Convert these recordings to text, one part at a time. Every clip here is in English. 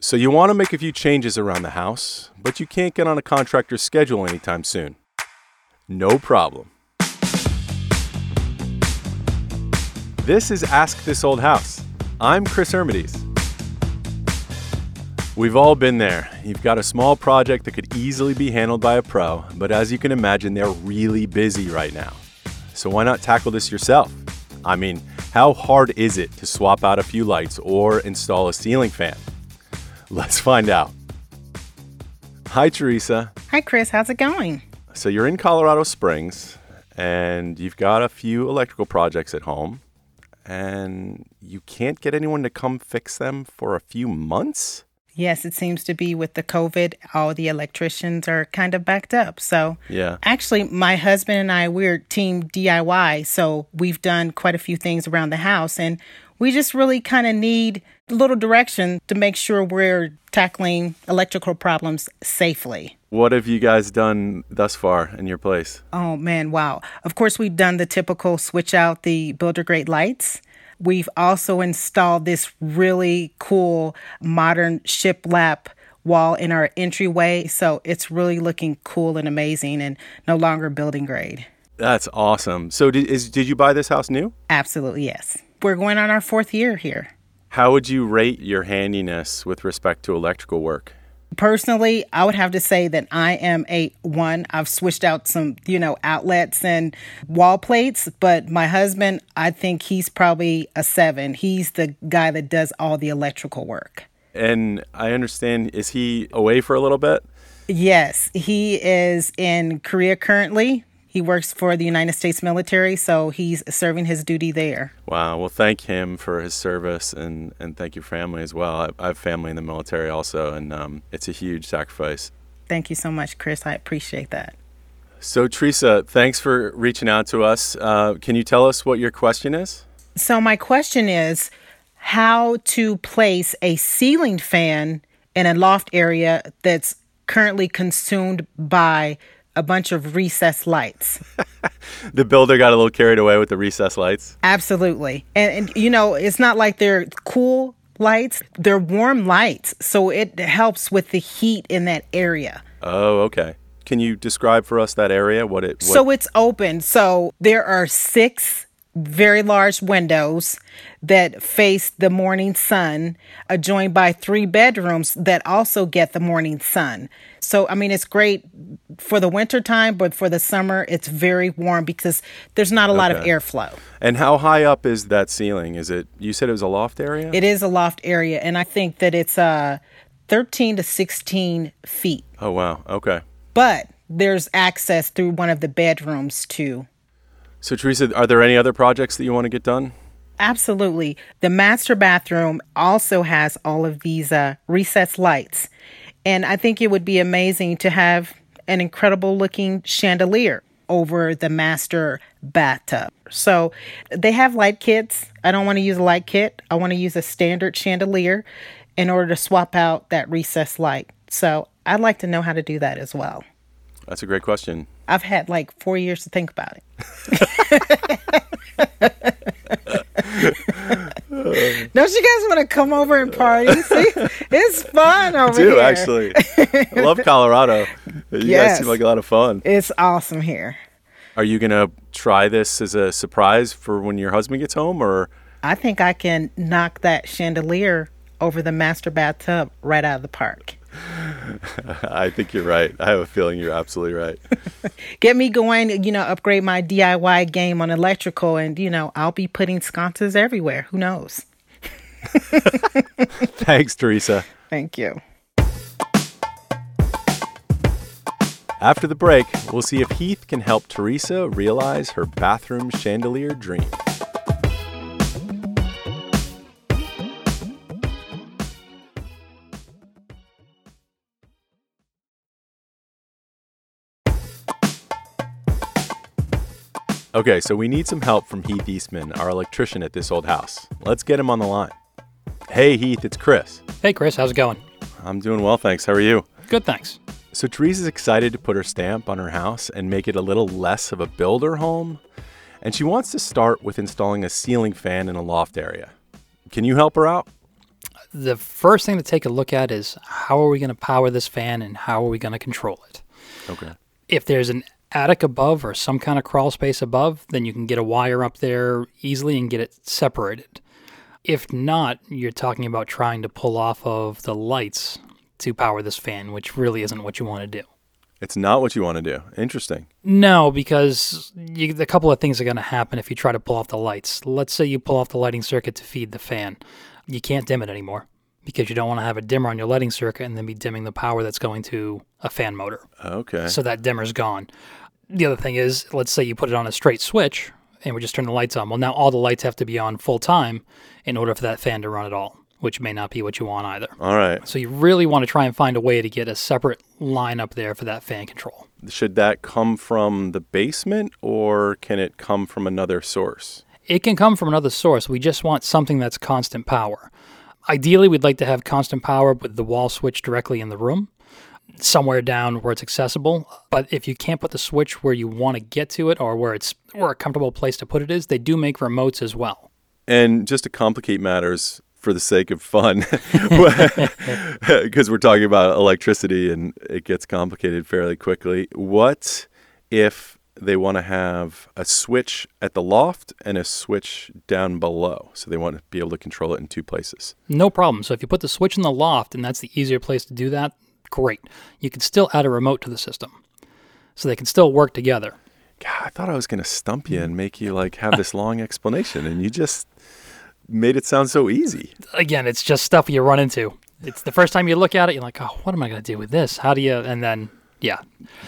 So you want to make a few changes around the house, but you can't get on a contractor's schedule anytime soon. No problem. This is Ask This Old House. I'm Chris Ermides. We've all been there. You've got a small project that could easily be handled by a pro, but as you can imagine, they're really busy right now. So why not tackle this yourself? I mean, how hard is it to swap out a few lights or install a ceiling fan? Let's find out. Hi, Teresa. Hi, Chris. How's it going? So you're in Colorado Springs and you've got a few electrical projects at home and you can't get anyone to come fix them for a few months? Yes, it seems to be with the COVID, all the electricians are kind of backed up. So, Yeah. actually, my husband and I, we're team DIY. So, we've done quite a few things around the house, and we just really kind of need a little direction to make sure we're tackling electrical problems safely. What have you guys done thus far in your place? Oh man, wow. Of course, we've done the typical switch out the builder grade lights. We've also installed this really cool modern shiplap wall in our entryway. So it's really looking cool and amazing and no longer building grade. That's awesome. So did, is, did you buy this house new? Absolutely, yes. We're going on our fourth year here. How would you rate your handiness with respect to electrical work? Personally, I would have to say that I am a one. I've switched out some, you know, outlets and wall plates, but my husband, I think he's probably a seven. He's the guy that does all the electrical work. And I understand, is he away for a little bit? Yes, he is in Korea currently. He works for the United States military, so he's serving his duty there. Wow. Well, thank him for his service and, and thank your family as well. I, I have family in the military also, and um, it's a huge sacrifice. Thank you so much, Chris. I appreciate that. So, Teresa, thanks for reaching out to us. Uh, can you tell us what your question is? So, my question is how to place a ceiling fan in a loft area that's currently consumed by a bunch of recessed lights. The builder got a little carried away with the recessed lights. Absolutely. And, and you know, it's not like they're cool lights, they're warm lights. So, it helps with the heat in that area. Oh, okay. Can you describe for us that area? What it? What, So it's open. So there are six very large windows that face the morning sun, adjoined by three bedrooms that also get the morning sun. So, I mean, it's great for the winter time, but for the summer, it's very warm because there's not a lot of airflow. and how high up is that ceiling? Is it? You said it was a loft area. It is a loft area, and I think that it's uh, 13 to 16 feet. oh wow. Okay. But there's access through one of the bedrooms too. So, Teresa, are there any other projects that you want to get done? Absolutely. The master bathroom also has all of these uh, recessed lights. And I think it would be amazing to have an incredible looking chandelier over the master bathtub. So they have light kits. I don't want to use a light kit. I want to use a standard chandelier in order to swap out that recessed light. So I'd like to know how to do that as well. That's a great question. I've had like four years to think about it. Don't you guys want to come over and party? See, it's fun over I do here. actually. I love Colorado. You guys seem like a lot of fun. It's awesome here. Are you gonna try this as a surprise for when your husband gets home, or I think I can knock that chandelier over the master bathtub right out of the park. I think you're right. I have a feeling you're absolutely right. Get me going, you know, upgrade my DIY game on electrical, and you know, I'll be putting sconces everywhere. Who knows? Thanks, Teresa. Thank you. After the break, we'll see if Heath can help Teresa realize her bathroom chandelier dream. Okay, so we need some help from Heath Eastman, our electrician at this old house. Let's get him on the line. Hey, Heath, it's Chris. Hey, Chris, how's it going? I'm doing well, thanks. How are you? Good, thanks. So Teresa's excited to put her stamp on her house and make it a little less of a builder home. And she wants to start with installing a ceiling fan in a loft area. Can you help her out? The first thing to take a look at is how are we going to power this fan and how are we going to control it? Okay. If there's an attic above or some kind of crawl space above, then you can get a wire up there easily and get it separated. If not, you're talking about trying to pull off of the lights to power this fan, which really isn't what you want to do. It's not what you want to do. Interesting. No, because you, a couple of things are going to happen if you try to pull off the lights. Let's say you pull off the lighting circuit to feed the fan. You can't dim it anymore because you don't want to have a dimmer on your lighting circuit and then be dimming the power that's going to a fan motor. Okay. So that dimmer's gone. The other thing is, let's say you put it on a straight switch and we just turn the lights on. Well, now all the lights have to be on full time in order for that fan to run at all, which may not be what you want either. All right. So you really want to try and find a way to get a separate line up there for that fan control. Should that come from the basement or can it come from another source? It can come from another source. We just want something that's constant power. Ideally, we'd like to have constant power with the wall switch directly in the room, somewhere down where it's accessible. But if you can't put the switch where you want to get to it or where it's where a comfortable place to put it is, they do make remotes as well. And just to complicate matters for the sake of fun, because we're talking about electricity and it gets complicated fairly quickly. What if they want to have a switch at the loft and a switch down below? So they want to be able to control it in two places. No problem. So if you put the switch in the loft and that's the easier place to do that, great. You can still add a remote to the system. So they can still work together. God, I thought I was going to stump you and make you like have this long explanation, and you just made it sound so easy. Again, it's just stuff you run into. It's the first time you look at it, you're like, oh, what am I going to do with this? How do you, and then, yeah,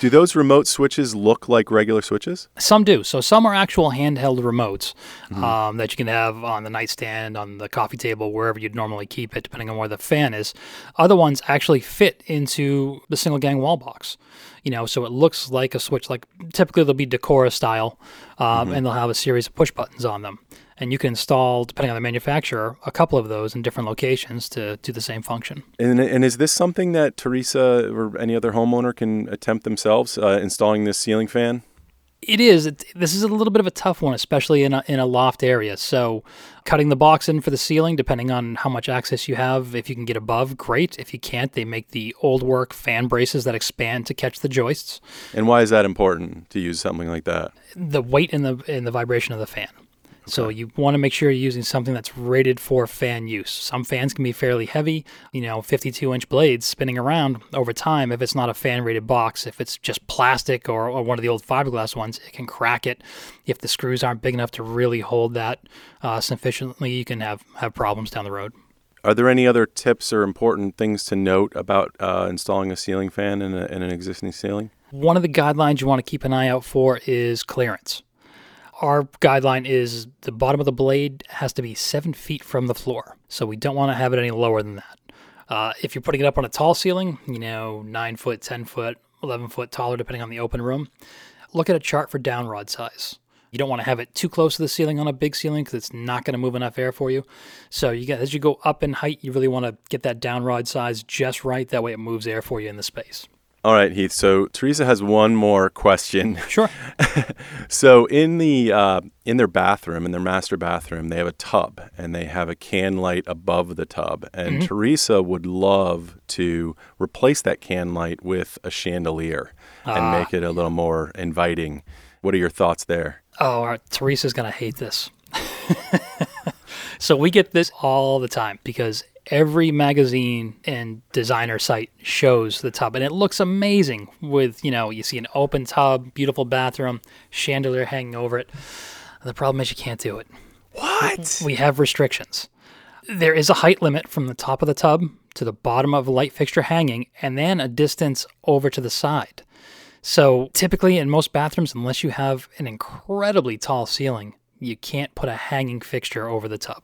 Do those remote switches look like regular switches? Some do. So some are actual handheld remotes um, that you can have on the nightstand, on the coffee table, wherever you'd normally keep it, depending on where the fan is. Other ones actually fit into the single gang wall box. You know, so it looks like a switch. Like typically they'll be Decora style, um, and they'll have a series of push buttons on them. And you can install, depending on the manufacturer, a couple of those in different locations to do the same function. And, and is this something that Teresa or any other homeowner can attempt themselves, uh, installing this ceiling fan? It is. It, this is a little bit of a tough one, especially in a, in a loft area. So, cutting the box in for the ceiling, depending on how much access you have, if you can get above, great. If you can't, they make the old work fan braces that expand to catch the joists. And why is that important to use something like that? The weight and the and the vibration of the fan. So you want to make sure you're using something that's rated for fan use. Some fans can be fairly heavy, you know, 52 inch blades spinning around over time. If it's not a fan rated box, if it's just plastic or, or one of the old fiberglass ones, it can crack it. If the screws aren't big enough to really hold that uh, sufficiently, you can have, have problems down the road. Are there any other tips or important things to note about uh, installing a ceiling fan in, a, in an existing ceiling? One of the guidelines you want to keep an eye out for is clearance. Our guideline is the bottom of the blade has to be seven feet from the floor. So we don't want to have it any lower than that. Uh, if you're putting it up on a tall ceiling, you know, nine foot, 10 foot, 11 foot taller, depending on the open room, look at a chart for down rod size. You don't want to have it too close to the ceiling on a big ceiling because it's not going to move enough air for you. So you get as you go up in height, you really want to get that down rod size just right. That way, it moves air for you in the space. All right, Heath. So Teresa has one more question. Sure. so in the uh, in their bathroom, in their master bathroom, they have a tub and they have a can light above the tub. And Teresa would love to replace that can light with a chandelier and make it a little more inviting. What are your thoughts there? Oh, our- Teresa's going to hate this. so we get this all the time because every magazine and designer site shows the tub and it looks amazing with, you know, you see an open tub, beautiful bathroom, chandelier hanging over it. The problem is you can't do it. What? We have restrictions. There is a height limit from the top of the tub to the bottom of a light fixture hanging and then a distance over to the side. So typically in most bathrooms, unless you have an incredibly tall ceiling, you can't put a hanging fixture over the tub.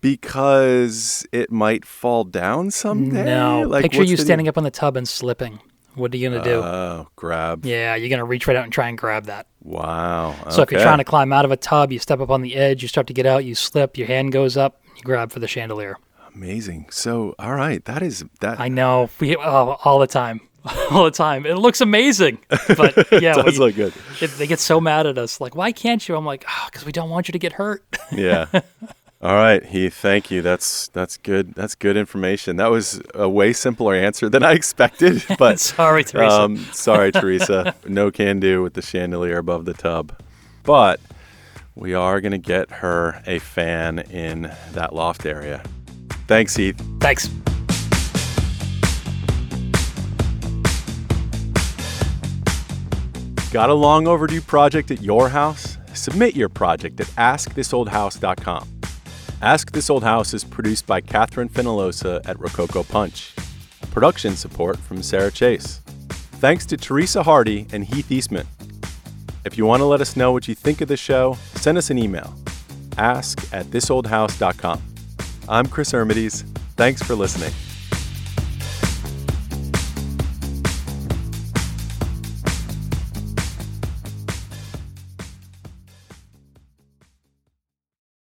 Because it might fall down someday. No, Like, picture you standing up on the tub and slipping. What are you gonna do? Oh, grab. yeah, you're gonna reach right out and try and grab that. Wow. So if you're trying to climb out of a tub, you step up on the edge, you start to get out, you slip, your hand goes up, you grab for the chandelier. Amazing. So, all right, that is that. I know, we oh, all the time, all the time. It looks amazing, but yeah, does we- look good. it, they get so mad at us. Like, why can't you? I'm like, oh, because we don't want you to get hurt. Yeah. All right, Heath. Thank you. That's that's good. That's good information. That was a way simpler answer than I expected. But sorry, Teresa. Um, sorry, Teresa. No can do with the chandelier above the tub. But we are going to get her a fan in that loft area. Thanks, Heath. Thanks. Got a long overdue project at your house? Submit your project at askthisoldhouse.com. Ask This Old House is produced by Catherine Finalosa at Rococo Punch. Production support from Sarah Chase. Thanks to Teresa Hardy and Heath Eastman. If you want to let us know what you think of the show, send us an email. Ask at thisoldhouse.com. I'm Chris Ermides. Thanks for listening.